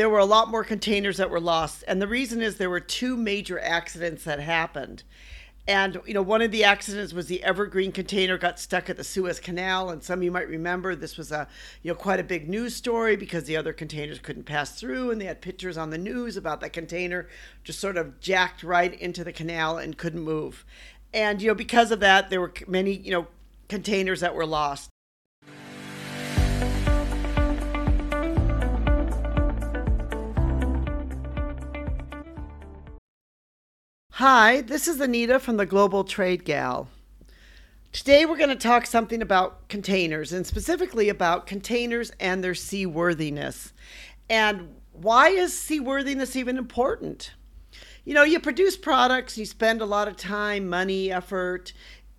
there were a lot more containers that were lost. And the reason is there were two major accidents that happened. And you know, one of the accidents was the Evergreen container got stuck at the Suez Canal, and some of you might remember this was a you know quite a big news story because the other containers couldn't pass through, and they had pictures on the news about that container just sort of jacked right into the canal and couldn't move. And you know, because of that, there were many you know containers that were lost. Hi, this is Anita from the Global Trade Gal. Today we're going to talk something about containers and specifically about containers and their seaworthiness. And why is seaworthiness even important? You know, you produce products, you spend a lot of time, money, effort.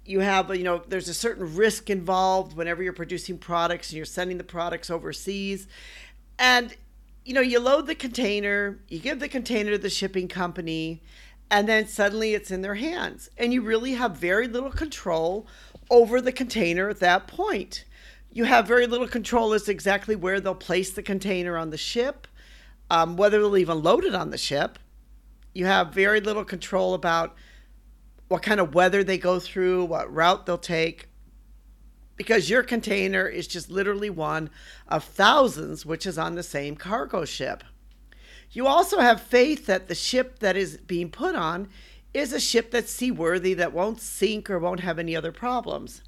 You have, you know, there's a certain risk involved whenever you're producing products and you're sending the products overseas. And, you know, you load the container, you give the container to the shipping company, and then suddenly it's in their hands. And you really have very little control over the container at that point. You have very little control as to exactly where they'll place the container on the ship, um, whether they'll even load it on the ship. You have very little control about what kind of weather they go through, what route they'll take, because your container is just literally one of thousands which is on the same cargo ship. You also have faith that the ship that is being put on is a ship that's seaworthy, that won't sink or won't have any other problems.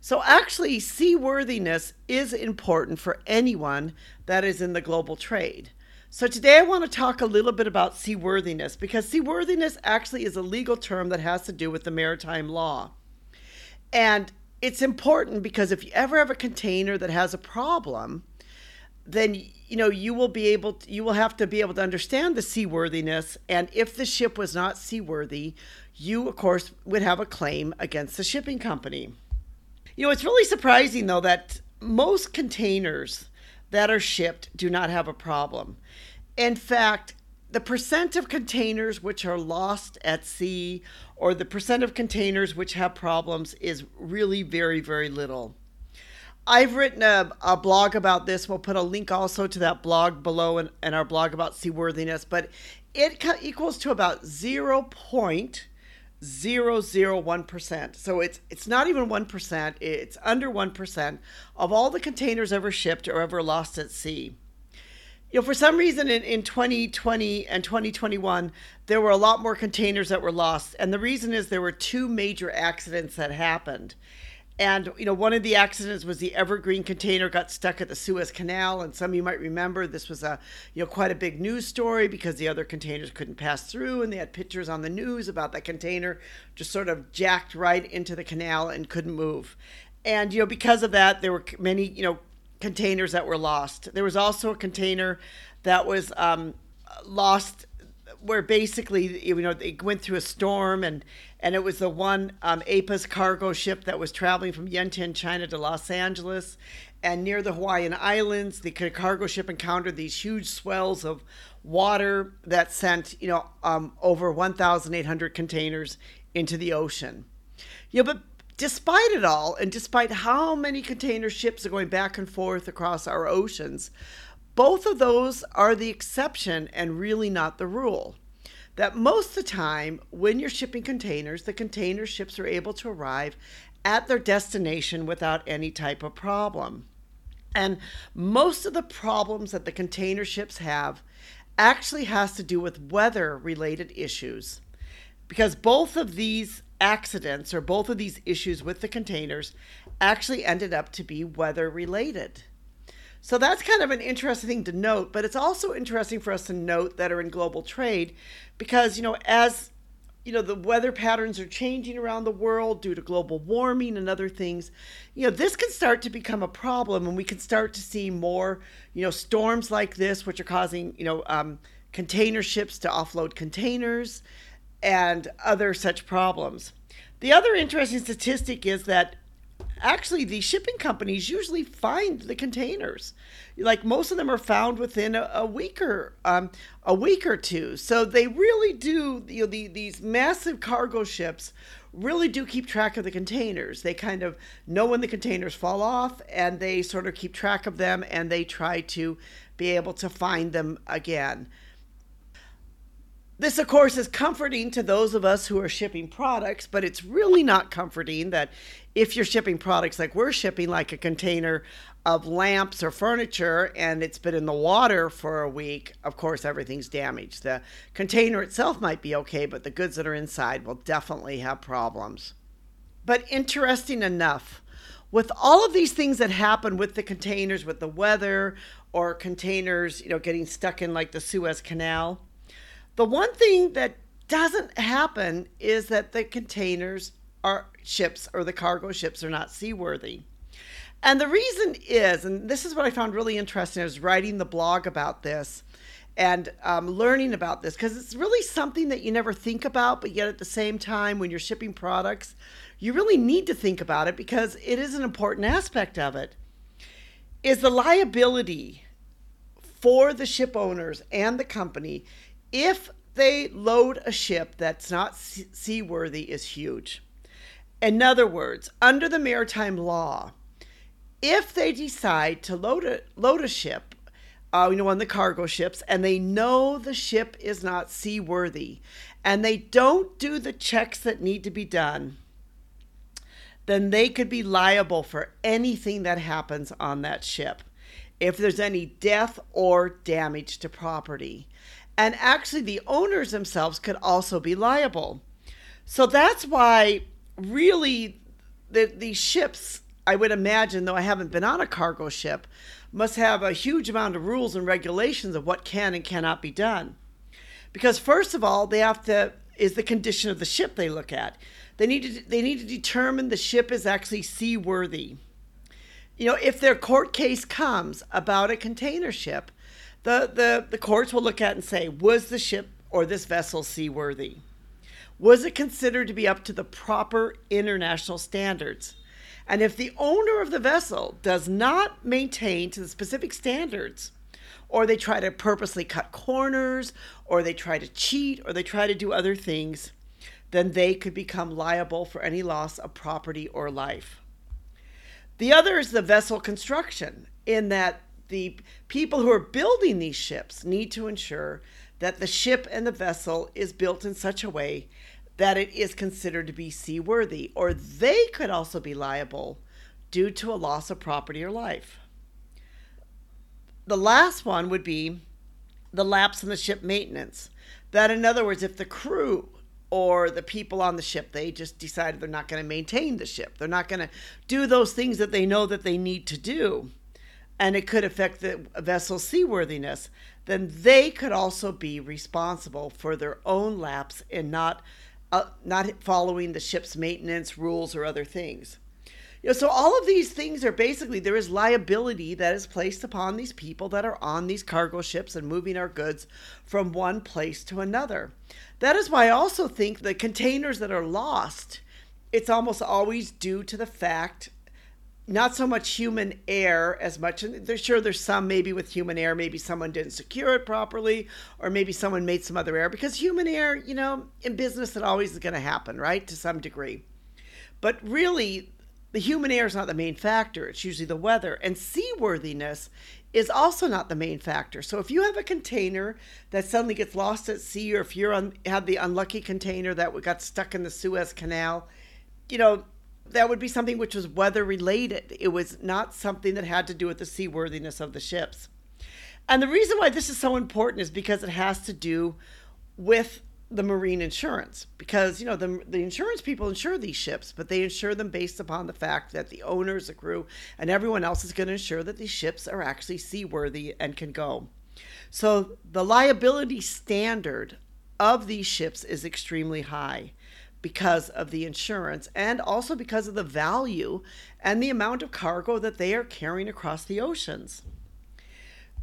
So, actually, seaworthiness is important for anyone that is in the global trade. So, today I want to talk a little bit about seaworthiness because seaworthiness actually is a legal term that has to do with the maritime law. And it's important because if you ever have a container that has a problem, then you know you will be able to, you will have to be able to understand the seaworthiness. And if the ship was not seaworthy you of course would have a claim against the shipping company. You know it's really surprising though that most containers that are shipped do not have a problem. In fact the percent of containers which are lost at sea or the percent of containers which have problems is really very very little I've written a, a, blog about this. We'll put a link also to that blog below in, in our blog about seaworthiness, but it equals to about 0.001%. So it's it's not even 1%, it's under 1% of all the containers ever shipped or ever lost at sea. You know, for some reason in, in 2020 and 2021, there were a lot more containers that were lost. And the reason is there were two major accidents that happened. And you know, one of the accidents was the Evergreen container got stuck at the Suez Canal, and some of you might remember this was a you know quite a big news story because the other containers couldn't pass through, and they had pictures on the news about that container just sort of jacked right into the canal and couldn't move. And you know, because of that, there were many you know containers that were lost. There was also a container that was um, lost where basically you know they went through a storm and and it was the one um, Apus cargo ship that was traveling from Yantian, China to Los Angeles. And near the Hawaiian Islands, the cargo ship encountered these huge swells of water that sent, you know, um, over 1,800 containers into the ocean. Yeah, but despite it all, and despite how many container ships are going back and forth across our oceans, both of those are the exception and really not the rule that most of the time, when you're shipping containers, the container ships are able to arrive at their destination without any type of problem. And most of the problems that the container ships have actually has to do with weather related issues. Because both of these accidents or both of these issues with the containers actually ended up to be weather related. So that's kind of an interesting thing to note, but it's also interesting for us to note that are in global trade because, you know, as you know, the weather patterns are changing around the world due to global warming and other things. You know, this can start to become a problem, and we can start to see more, you know, storms like this, which are causing, you know, um, container ships to offload containers and other such problems. The other interesting statistic is that actually, the shipping companies usually find the containers. Like most of them are found within a, a week or um, a week or two. So they really do. You know, the, these massive cargo ships really do keep track of the containers. They kind of know when the containers fall off, and they sort of keep track of them, and they try to be able to find them again. This, of course, is comforting to those of us who are shipping products, but it's really not comforting that if you're shipping products like we're shipping, like a container of lamps or furniture, and it's been in the water for a week, of course, everything's damaged. The container itself might be okay, but the goods that are inside will definitely have problems. But interesting enough, with all of these things that happen with the containers, with the weather, or containers, you know, getting stuck in like the Suez Canal the one thing that doesn't happen is that the containers are ships or the cargo ships are not seaworthy. And the reason is, and this is what I found really interesting, I was writing the blog about this and um, learning about this because it's really something that you never think about, but yet at the same time, when you're shipping products, you really need to think about it because it is an important aspect of it. Is the liability for the ship owners and the company if they load a ship that's not seaworthy is huge. In other words, under the maritime law, if they decide to load a load a ship, uh, you know, on the cargo ships, and they know the ship is not seaworthy, and they don't do the checks that need to be done, then they could be liable for anything that happens on that ship. If there's any death or damage to property. And actually, the owners themselves could also be liable. So that's why, really, the, these ships, I would imagine, though I haven't been on a cargo ship, must have a huge amount of rules and regulations of what can and cannot be done. Because, first of all, they have to, is the condition of the ship they look at. They need to, they need to determine the ship is actually seaworthy. You know, if their court case comes about a container ship, the, the, the courts will look at and say, was the ship or this vessel seaworthy? Was it considered to be up to the proper international standards? And if the owner of the vessel does not maintain to the specific standards, or they try to purposely cut corners, or they try to cheat, or they try to do other things, then they could become liable for any loss of property or life. The other is the vessel construction, in that the people who are building these ships need to ensure that the ship and the vessel is built in such a way that it is considered to be seaworthy, or they could also be liable due to a loss of property or life. The last one would be the lapse in the ship maintenance. That, in other words, if the crew or the people on the ship they just decided they're not going to maintain the ship they're not going to do those things that they know that they need to do and it could affect the vessel's seaworthiness, then they could also be responsible for their own lapse in not uh, not following the ship's maintenance rules or other things. You know, so all of these things are basically there is liability that is placed upon these people that are on these cargo ships and moving our goods from one place to another. That is why I also think the containers that are lost, it's almost always due to the fact not so much human error as much and there's sure there's some maybe with human error maybe someone didn't secure it properly or maybe someone made some other error because human error you know in business it always is going to happen right to some degree. But really the human error is not the main factor it's usually the weather and seaworthiness is also not the main factor. So if you have a container that suddenly gets lost at sea or if you're on have the unlucky container that got stuck in the suez canal you know that would be something which was weather related. It was not something that had to do with the seaworthiness of the ships. And the reason why this is so important is because it has to do with the marine insurance because you know the, the insurance people insure these ships but they insure them based upon the fact that the owners the crew and everyone else is going to ensure that these ships are actually seaworthy and can go so the liability standard of these ships is extremely high because of the insurance and also because of the value and the amount of cargo that they are carrying across the oceans.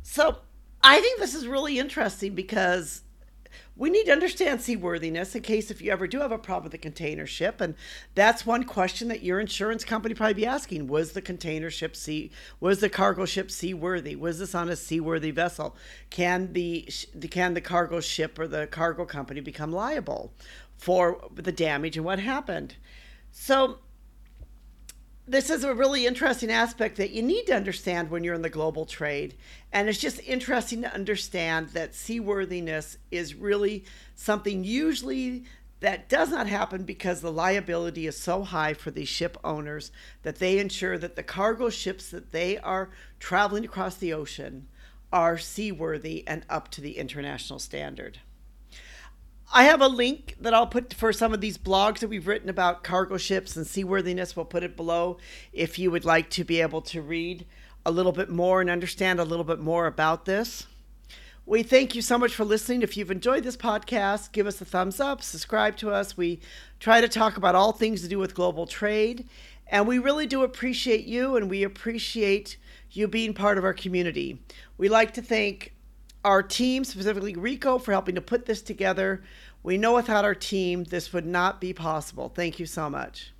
So I think this is really interesting because we need to understand seaworthiness in case if you ever do have a problem with a container ship. And that's one question that your insurance company probably be asking. Was the container ship sea was the cargo ship seaworthy? Was this on a seaworthy vessel? Can the can the cargo ship or the cargo company become liable for the damage and what happened? So this is a really interesting aspect that you need to understand when you're in the global trade. And it's just interesting to understand that seaworthiness is really something usually that does not happen because the liability is so high for these ship owners that they ensure that the cargo ships that they are traveling across the ocean are seaworthy and up to the international standard. I have a link that I'll put for some of these blogs that we've written about cargo ships and seaworthiness. We'll put it below if you would like to be able to read a little bit more and understand a little bit more about this. We thank you so much for listening. If you've enjoyed this podcast, give us a thumbs up, subscribe to us. We try to talk about all things to do with global trade, and we really do appreciate you and we appreciate you being part of our community. We like to thank our team, specifically Rico, for helping to put this together. We know without our team, this would not be possible. Thank you so much.